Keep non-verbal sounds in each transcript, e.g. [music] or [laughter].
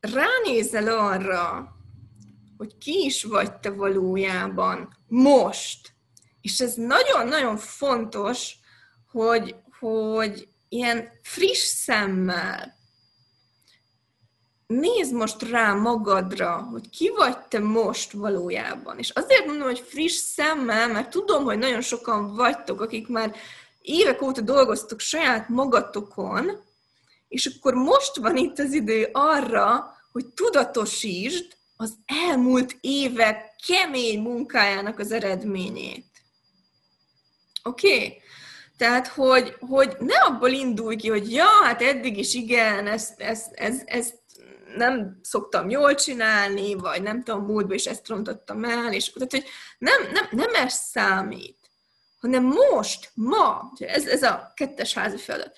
ránézel arra, hogy ki is vagy te valójában most, és ez nagyon-nagyon fontos, hogy, hogy ilyen friss szemmel nézd most rá magadra, hogy ki vagy te most valójában. És azért mondom, hogy friss szemmel, mert tudom, hogy nagyon sokan vagytok, akik már évek óta dolgoztok saját magatokon, és akkor most van itt az idő arra, hogy tudatosítsd az elmúlt évek kemény munkájának az eredményét. Oké? Okay? Tehát, hogy, hogy ne abból indulj ki, hogy ja, hát eddig is igen, ezt, ezt, ezt, ezt nem szoktam jól csinálni, vagy nem tudom, múltban is ezt rontottam el, és tehát, hogy nem, nem, nem ez számít, hanem most, ma, ez, ez a kettes házi feladat,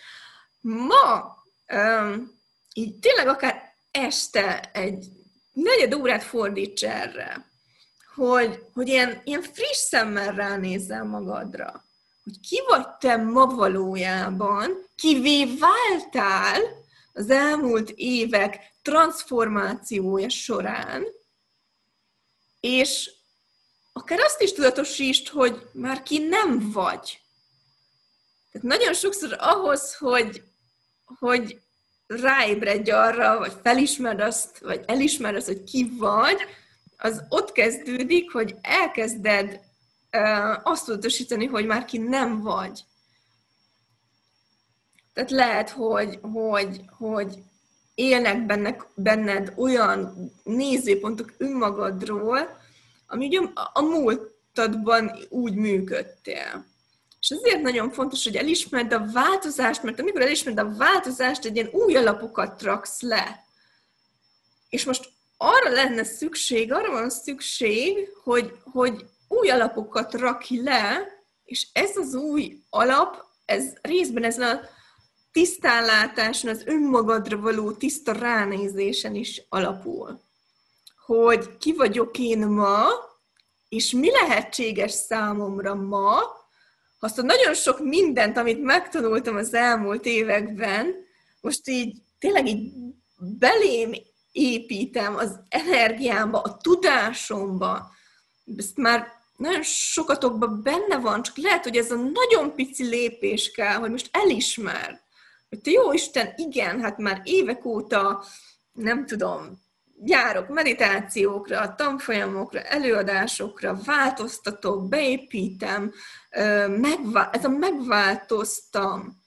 ma, um, így tényleg akár este egy negyed órát fordíts erre, hogy, hogy ilyen, ilyen friss szemmel ránézzel magadra, hogy ki vagy te ma valójában, kivé váltál az elmúlt évek transformációja során, és akár azt is tudatosítsd, hogy már ki nem vagy. Tehát nagyon sokszor ahhoz, hogy, hogy ráébredj arra, vagy felismerd azt, vagy elismerd azt, hogy ki vagy, az ott kezdődik, hogy elkezded azt tudatosítani, hogy már ki nem vagy. Tehát lehet, hogy, hogy, hogy élnek benned, benned olyan nézőpontok önmagadról, ami ugye a múltadban úgy működtél. És azért nagyon fontos, hogy elismerd a változást, mert amikor elismered a változást, egy ilyen új alapokat raksz le. És most arra lenne szükség, arra van szükség, hogy, hogy új alapokat rakj le, és ez az új alap, ez részben ez a tisztánlátáson, az önmagadra való tiszta ránézésen is alapul. Hogy ki vagyok én ma, és mi lehetséges számomra ma, azt a nagyon sok mindent, amit megtanultam az elmúlt években, most így tényleg így belém építem az energiámba, a tudásomba, ezt már nagyon sokatokban benne van, csak lehet, hogy ez a nagyon pici lépés kell, hogy most elismer, hogy te jó Isten, igen, hát már évek óta, nem tudom, járok meditációkra, tanfolyamokra, előadásokra, változtatok, beépítem, megvá- ez a megváltoztam,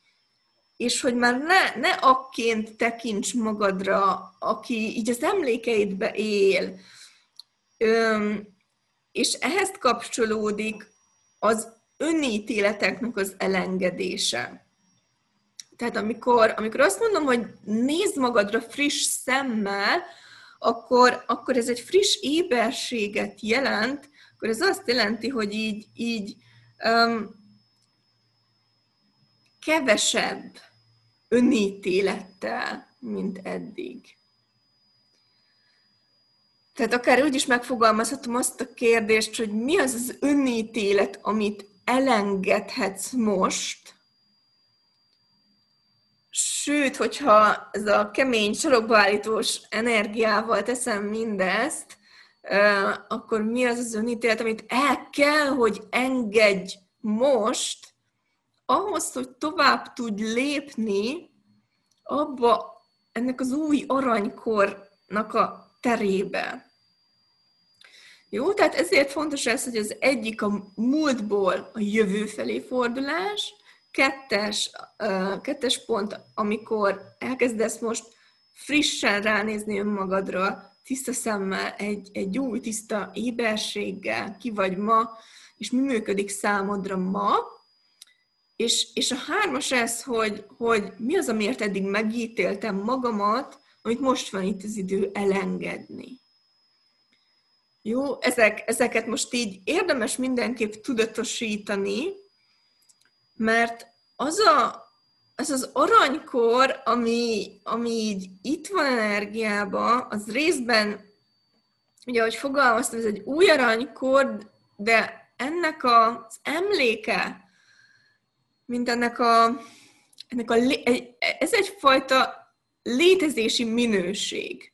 és hogy már ne, ne akként tekints magadra, aki így az emlékeidbe él, és ehhez kapcsolódik az önítéleteknek az elengedése. Tehát amikor, amikor azt mondom, hogy nézd magadra friss szemmel, akkor, akkor ez egy friss éberséget jelent, akkor ez azt jelenti, hogy így, így um, kevesebb önítélettel, mint eddig. Tehát akár úgy is megfogalmazhatom azt a kérdést, hogy mi az az önítélet, amit elengedhetsz most, Sőt, hogyha ez a kemény, sarokbaállítós energiával teszem mindezt, akkor mi az az önítélet, amit el kell, hogy engedj most, ahhoz, hogy tovább tudj lépni abba ennek az új aranykornak a terébe. Jó, tehát ezért fontos ez, hogy az egyik a múltból a jövő felé fordulás, kettes, kettes pont, amikor elkezdesz most frissen ránézni önmagadra, tiszta szemmel, egy, egy új, tiszta éberséggel, ki vagy ma, és mi működik számodra ma, és, és a hármas ez, hogy, hogy mi az, amiért eddig megítéltem magamat, amit most van itt az idő elengedni. Jó, ezek, ezeket most így érdemes mindenképp tudatosítani, mert az a, az az aranykor, ami, ami így itt van energiában, az részben, ugye ahogy fogalmaztam, ez egy új aranykor, de ennek az emléke, mint ennek a, ennek a ez egyfajta létezési minőség.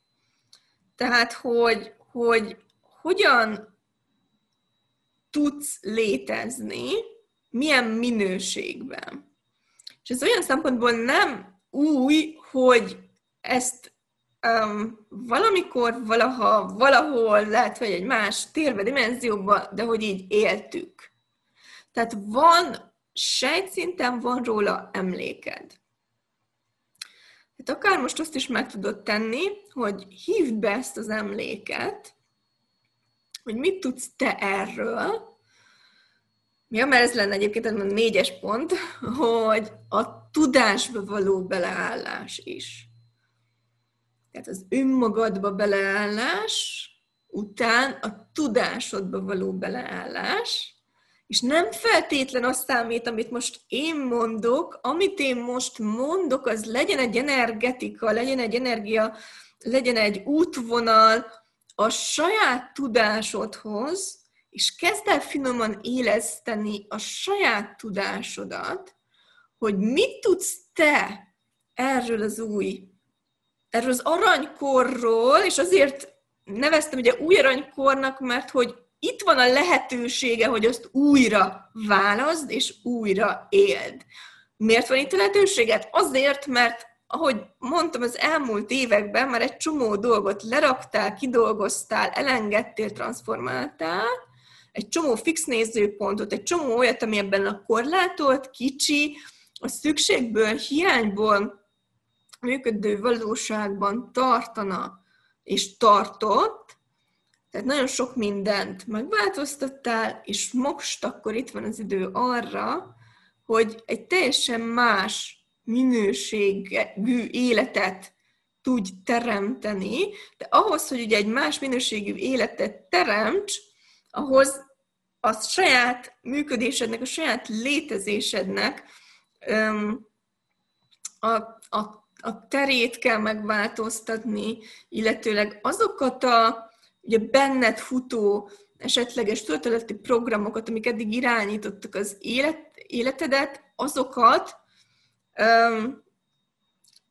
Tehát, hogy, hogy hogyan tudsz létezni, milyen minőségben. És ez olyan szempontból nem új, hogy ezt um, valamikor, valaha, valahol, lehet, hogy egy más térbe, dimenzióban, de hogy így éltük. Tehát van, sejtszinten van róla emléked. Tehát akár most azt is meg tudod tenni, hogy hívd be ezt az emléket, hogy mit tudsz te erről, Ja, mert ez lenne egyébként a négyes pont, hogy a tudásba való beleállás is. Tehát az önmagadba beleállás után a tudásodba való beleállás, és nem feltétlen azt számít, amit most én mondok, amit én most mondok, az legyen egy energetika, legyen egy energia, legyen egy útvonal a saját tudásodhoz, és kezd el finoman éleszteni a saját tudásodat, hogy mit tudsz te erről az új, erről az aranykorról, és azért neveztem ugye új aranykornak, mert hogy itt van a lehetősége, hogy azt újra válaszd, és újra éld. Miért van itt a lehetőséget? Azért, mert ahogy mondtam, az elmúlt években már egy csomó dolgot leraktál, kidolgoztál, elengedtél, transformáltál, egy csomó fix nézőpontot, egy csomó olyat, ami ebben a korlátolt, kicsi, a szükségből, hiányból működő valóságban tartana és tartott, tehát nagyon sok mindent megváltoztattál, és most akkor itt van az idő arra, hogy egy teljesen más minőségű életet tudj teremteni, de ahhoz, hogy ugye egy más minőségű életet teremts, ahhoz a saját működésednek, a saját létezésednek a, a, a terét kell megváltoztatni, illetőleg azokat a ugye benned futó esetleges tudatalatti programokat, amik eddig irányítottak az élet, életedet, azokat um,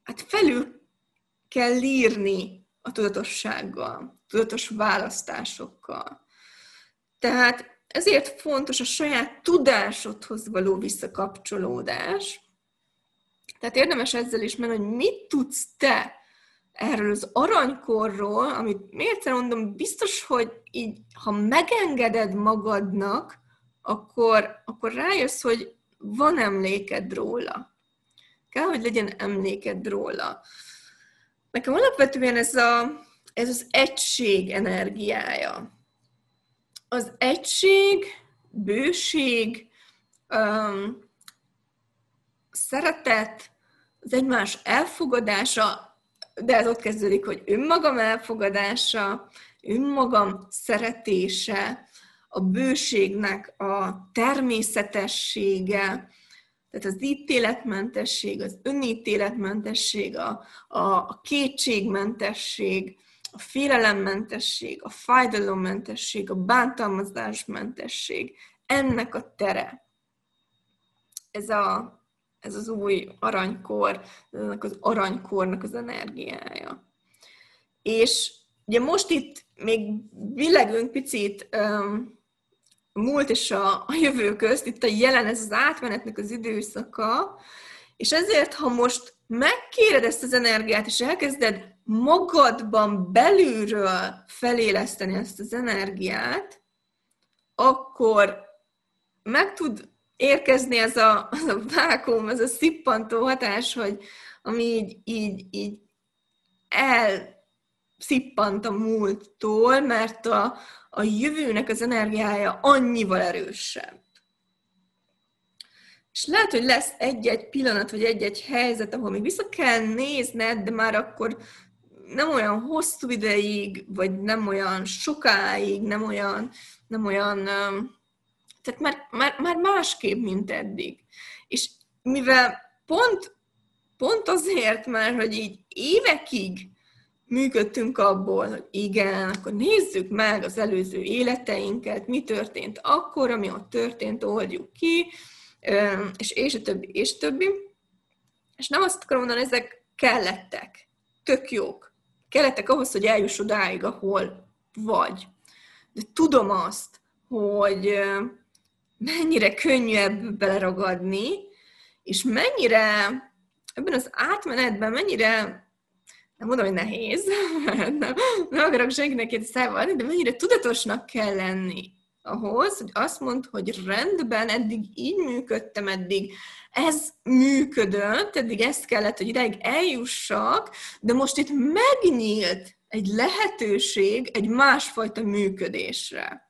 hát felül kell írni a tudatossággal, tudatos választásokkal. Tehát ezért fontos a saját tudásodhoz való visszakapcsolódás. Tehát érdemes ezzel is menni, hogy mit tudsz te erről az aranykorról, amit egyszer mondom, biztos, hogy így, ha megengeded magadnak, akkor, akkor rájössz, hogy van emléked róla. Kell, hogy legyen emléked róla. Nekem alapvetően ez, a, ez az egység energiája az egység, bőség, um, szeretet, az egymás elfogadása, de ez ott kezdődik, hogy önmagam elfogadása, önmagam szeretése, a bőségnek a természetessége, tehát az ítéletmentesség, az önítéletmentesség, a, a, a kétségmentesség, a félelemmentesség, a fájdalommentesség, a bántalmazásmentesség, ennek a tere. Ez, a, ez az új aranykor, ennek az aranykornak az energiája. És ugye most itt még billegünk picit um, a múlt és a, a jövő közt, itt a jelen, ez az átmenetnek az időszaka, és ezért, ha most megkéred ezt az energiát, és elkezded magadban belülről feléleszteni ezt az energiát, akkor meg tud érkezni ez a, az a vákum, ez a szippantó hatás, hogy ami így, így, így elszippant a múlttól, mert a, a jövőnek az energiája annyival erősebb. És lehet, hogy lesz egy-egy pillanat, vagy egy-egy helyzet, ahol még vissza kell nézned, de már akkor nem olyan hosszú ideig, vagy nem olyan sokáig, nem olyan, nem olyan tehát már, már, már másképp, mint eddig. És mivel pont, pont azért, mert hogy így évekig működtünk abból, hogy igen, akkor nézzük meg az előző életeinket, mi történt akkor, ami ott történt, oldjuk ki, és és a többi, és a többi. És nem azt akarom mondani, ezek kellettek, tök jók, kellettek ahhoz, hogy eljuss odáig, ahol vagy. De tudom azt, hogy mennyire könnyű ebből beleragadni, és mennyire ebben az átmenetben mennyire nem mondom, hogy nehéz, [laughs] nem, nem akarok senkinek egy szállni, de mennyire tudatosnak kell lenni ahhoz, hogy azt mond, hogy rendben, eddig így működtem, eddig ez működött, eddig ezt kellett, hogy ideig eljussak, de most itt megnyílt egy lehetőség egy másfajta működésre.